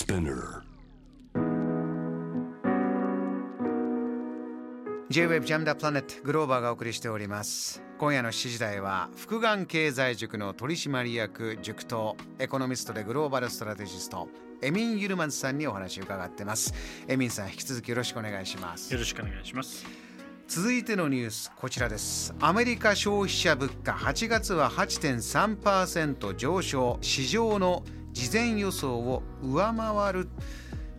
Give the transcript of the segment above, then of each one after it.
Spinner. J-Web ジャムダプラネットグローバーがお送りしております。今夜の7時台は福眼経済塾の取締役塾頭エコノミストでグローバルストラテジストエミン・ユルマンさんにお話を伺ってます。エミンさん引き続きよろしくお願いします。よろしくお願いします。続いてのニュースこちらです。アメリカ消費者物価8月は8.3%上昇。市場の事前予想を上回る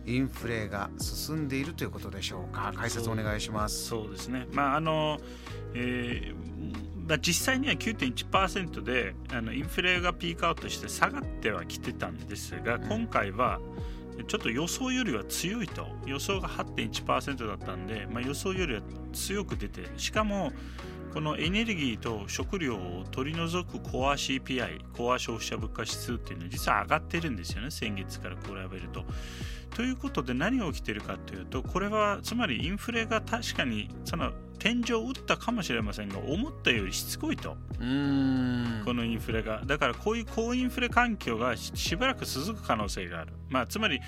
インフレが進んでいるということでしょうか。解説お願いします。そうですね。まああの、えーまあ、実際には9.1%であのインフレがピークアウトして下がってはきてたんですが、今回はちょっと予想よりは強いと。予想が8.1%だったんで、まあ、予想よりは強く出てしかもこのエネルギーと食料を取り除くコア CPI コア消費者物価指数っていうのは実は上がってるんですよね先月から比べると。ということで何が起きてるかというとこれはつまりインフレが確かにその天井を打ったかもしれませんが思ったよりしつこいと。このインフレが。だからこういう高インフレ環境がしばらく続く可能性がある、まあ、つまり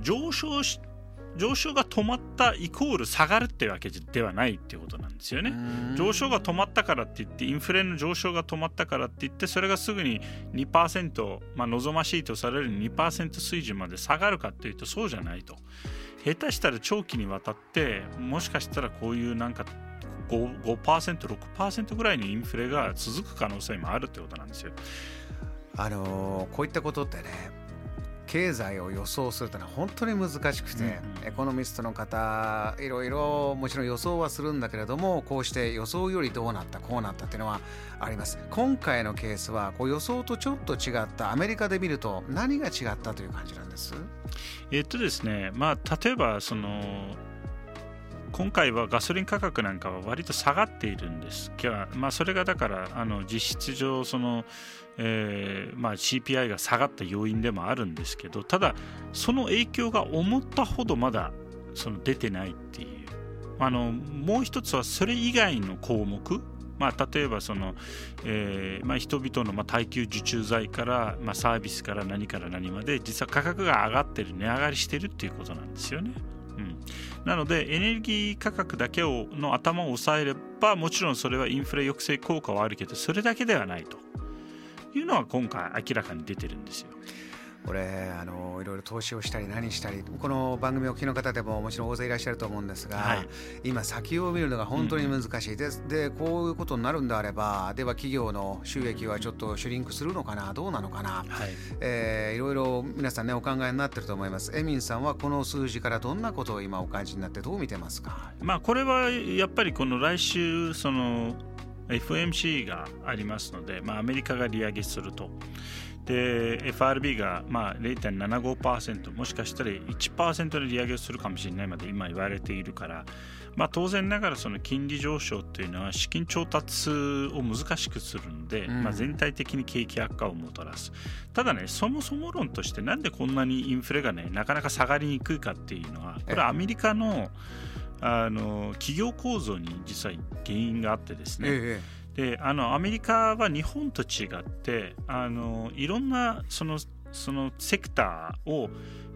上昇し上昇が止まったイコール下がるっていうわけではないっていうことなんですよね。上昇が止まったからって言ってインフレの上昇が止まったからって言ってそれがすぐに2%、まあ、望ましいとされる2%水準まで下がるかっていうとそうじゃないと。下手したら長期にわたってもしかしたらこういうなんか 5%, 5% 6%ぐらいにインフレが続く可能性もあるってことなんですよ。あのー、こういったことってね経済を予想するというのは本当に難しくて、うんうん、エコノミストの方いろいろもちろん予想はするんだけれどもこうして予想よりどうなったこうなったっていうのはあります。今回のケースはこう予想とちょっと違ったアメリカで見ると何が違ったという感じなんです？えっとですねまあ例えばその今回はガソリン価格なんかは割と下がっているんですが、まあ、それがだからあの実質上その、えーまあ、CPI が下がった要因でもあるんですけどただその影響が思ったほどまだその出てないっていうあのもう一つはそれ以外の項目まあ、例えばその、えーまあ、人々のまあ耐久受注材から、まあ、サービスから何から何まで実は価格が上がってる値上がりしてるっていうことなんですよね。なのでエネルギー価格だけをの頭を押さえればもちろんそれはインフレ抑制効果はあるけどそれだけではないというのは今回明らかに出てるんですよ。これあのいろいろ投資をしたり何したりこの番組を聞きの方でももちろん大勢いらっしゃると思うんですが、はい、今先を見るのが本当に難しいです、うん、でこういうことになるんであればでは企業の収益はちょっとシュリンクするのかなどうなのかな、はい。えー、いろいろ皆さんねお考えになってると思います。エミンさんはこの数字からどんなことを今お感じになってどう見てますか、まあ、これはやっぱりこの来週その FMC がありますので、まあ、アメリカが利上げすると。で FRB がまあ0.75%もしかしたら1%で利上げをするかもしれないまで今言われているから、まあ、当然ながらその金利上昇というのは資金調達を難しくするんで、うん、まあ、全体的に景気悪化をもたらす。ただねそもそも論としてなんでこんなにインフレがねなかなか下がりにくいかっていうのはこれアメリカのあの企業構造に実際原因があってですね、ええであのアメリカは日本と違ってあのいろんなそのそのセクターを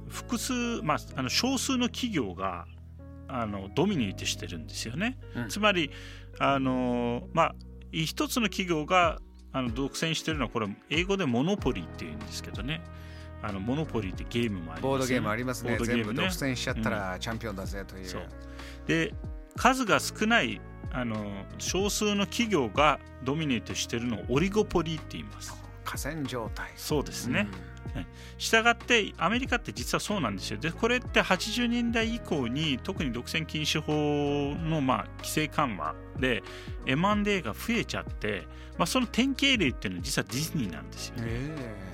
複数、まあ、あの少数の企業があのドミネートしてるんですよね。うん、つまりあの、まあ、一つの企業があの独占してるのはこれ英語でモノポリーっていうんですけどね。あのモノポリーってゲームもあります、ね、ボードゲームありますね。ね、全部独占しちゃったらチャンピオンだぜという。うん、で数が少ないあの少数の企業がドミネートしているのをオリゴポリーって言います。河川状態。そうですね、うん、したがってアメリカって実はそうなんですよ。でこれって80年代以降に特に独占禁止法のまあ規制緩和で M&A が増えちゃって、まあ、その典型例っていうのは実はディズニーなんですよ、ね。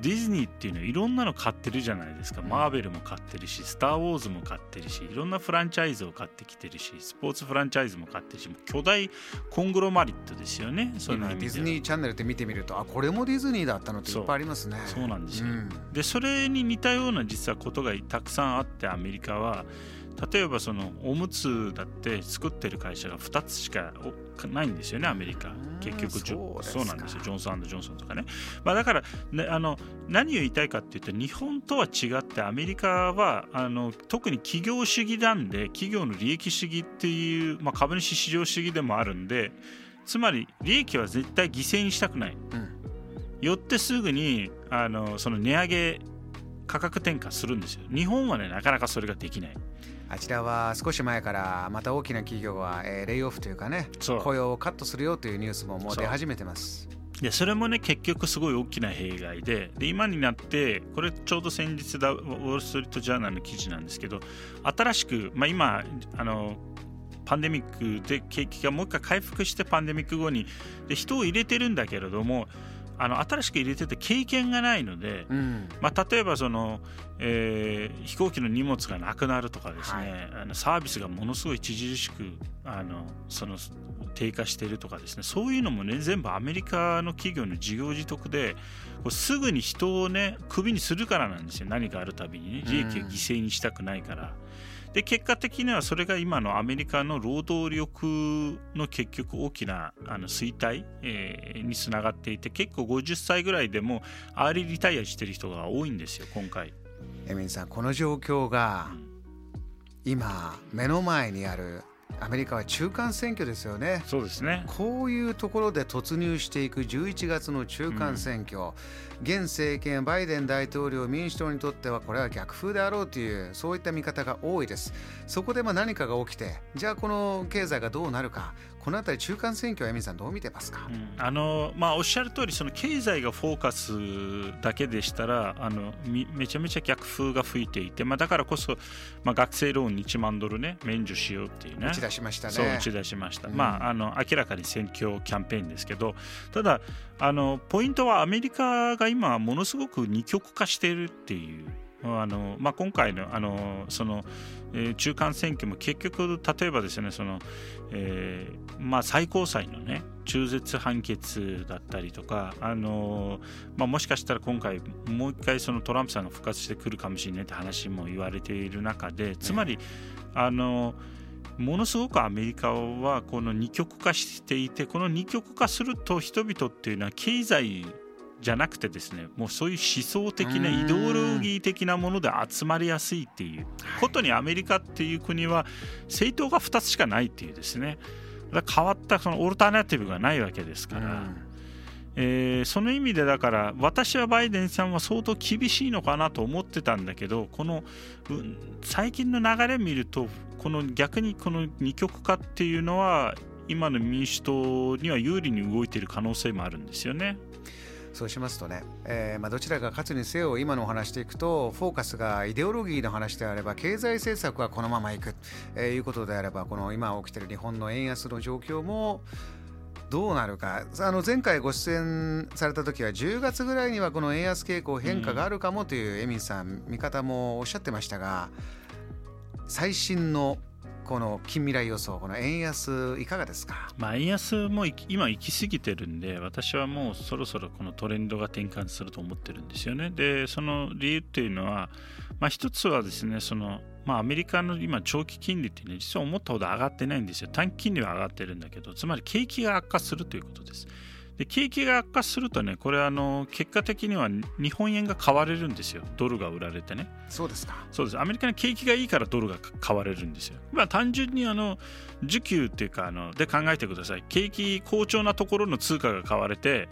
ディズニーっていうのはいろんなの買ってるじゃないですか、マーベルも買ってるし、スター・ウォーズも買ってるし、いろんなフランチャイズを買ってきてるし、スポーツフランチャイズも買ってるし、巨大コングロマリットですよね、そ今ディズニーチャンネルって見てみると、あこれもディズニーだったのっていっぱいありますね。そうなんですよ、うん、で、それに似たような実はことがたくさんあって、アメリカは、例えばそのおむつだって作ってる会社が2つしかないんですよねアメリカ。結局そうなんですよ。ジョンソンジョンソンとかね、まあ、だから、ね、あの何を言いたいかっていうと日本とは違ってアメリカはあの特に企業主義なんで企業の利益主義っていう、まあ、株主市場主義でもあるんでつまり利益は絶対犠牲にしたくない、うん、よってすぐにあのその値上げ価格転嫁するんですよ。日本はねなかなかそれができない。あちらは少し前からまた大きな企業は、えー、レイオフというかね雇用をカットするよというニュースももう出始めてます。でそれもね結局すごい大きな弊害でで今になってこれちょうど先日だウォール・ストリート・ジャーナルの記事なんですけど新しく、まあ、今あのパンデミックで景気がもう一回回復してパンデミック後にで人を入れてるんだけれどもあの新しく入れてて経験がないので、うん、まあ、例えばその、えー、飛行機の荷物がなくなるとかですね、はい、あのサービスがものすごい著しくあのその低下しているとかですねそういうのもね全部アメリカの企業の事業自得ですぐに人をねクビにするからなんですよ。何かあるたびにね利益を犠牲にしたくないから。で結果的にはそれが今のアメリカの労働力の結局大きなあの衰退、えー、につながっていて結構50歳ぐらいでもアーリーリタイアしてる人が多いんですよ今回。エミンさんこの状況が今目の前にあるアメリカは中間選挙ですよね。そうですね。こういうところで突入していく11月の中間選挙、うん、現政権バイデン大統領民主党にとってはこれは逆風であろうというそういった見方が多いです。そこでまあ何かが起きて、じゃあこの経済がどうなるか、このあたり中間選挙はエミさんどう見てますか、うん、あのまあ、おっしゃる通りそり経済がフォーカスだけでしたらあのめちゃめちゃ逆風が吹いていて、まあ、だからこそ、まあ、学生ローン1万ドル、ね、免除しようっていうね。打ち出しましたね。そう打ち出しました、うん、まあ、あの明らかに選挙キャンペーンですけど。ただあのポイントはアメリカが今ものすごく二極化しているっていうあのまあ、今回のあのその、えー、中間選挙も結局例えばですねその、えーまあ、最高裁のね中絶判決だったりとか、あのまあ、もしかしたら今回もう一回そのトランプさんが復活してくるかもしれないって話も言われている中でつまり、あのものすごくアメリカはこの二極化していてこの二極化すると人々っていうのは経済じゃなくてですねもうそういう思想的なイデオロギー的なもので集まりやすいっていうことにアメリカっていう国は政党が2つしかないっていうですね。変わったそのオルタナティブがないわけですから、えー、その意味でだから私はバイデンさんは相当厳しいのかなと思ってたんだけどこの、最近の流れ見るとこの逆にこの二極化っていうのは今の民主党には有利に動いている可能性もあるんですよね。そうしますとね、えーまあ、どちらが勝つにせよ今のお話でいくとフォーカスがイデオロギーの話であれば経済政策はこのままいく、えー、いうことであればこの今起きてる日本の円安の状況もどうなるか。あの前回ご出演された時は10月ぐらいにはこの円安傾向変化があるかもというエミンさん見方もおっしゃってましたが最新のこの近未来予想、この円安、いかがですか、まあ、円安も今、行き過ぎてるんで、私はもうそろそろこのトレンドが転換すると思ってるんですよね。で、その理由っていうのは、まあ、一つはですね、そのまあ、アメリカの今、長期金利ってね、実は思ったほど上がってないんですよ。短期金利は上がってるんだけど、つまり景気が悪化するということです。で景気が悪化するとねこれあの結果的には日本円が買われるんですよ。ドルが売られてね。そうですか。そうです。アメリカの景気がいいからドルが買われるんですよ。まあ単純にあの需給っていうかあので考えてください。景気好調なところの通貨が買われて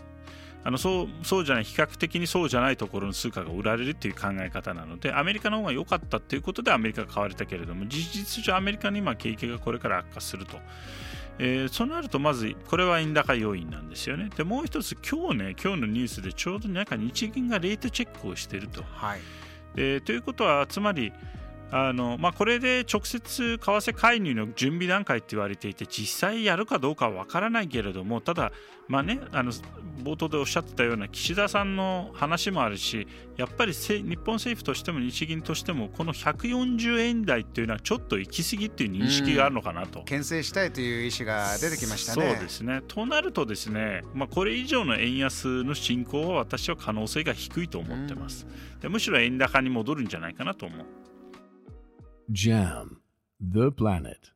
あのそうそうじゃない比較的にそうじゃないところの通貨が売られるっていう考え方なのでアメリカの方が良かったっていうことでアメリカが買われたけれども事実上アメリカの今景気がこれから悪化するとえー、そうなるとまずこれは円高要因なんですよね。でもう一つ今日ね今日のニュースでちょうどなんか日銀がレートチェックをしていると。はい、でということはつまりあのまあ、これで直接為替介入の準備段階って言われていて実際やるかどうかは分からないけれどもただ、まあね、あの冒頭でおっしゃってたような岸田さんの話もあるしやっぱり日本政府としても日銀としてもこの140円台っていうのはちょっと行き過ぎっていう認識があるのかなと。牽制したいという意思が出てきましたね。そうですねとなるとですね、まあ、これ以上の円安の進行は私は可能性が低いと思ってます。でむしろ円高に戻るんじゃないかなと思う。Jam The Planet.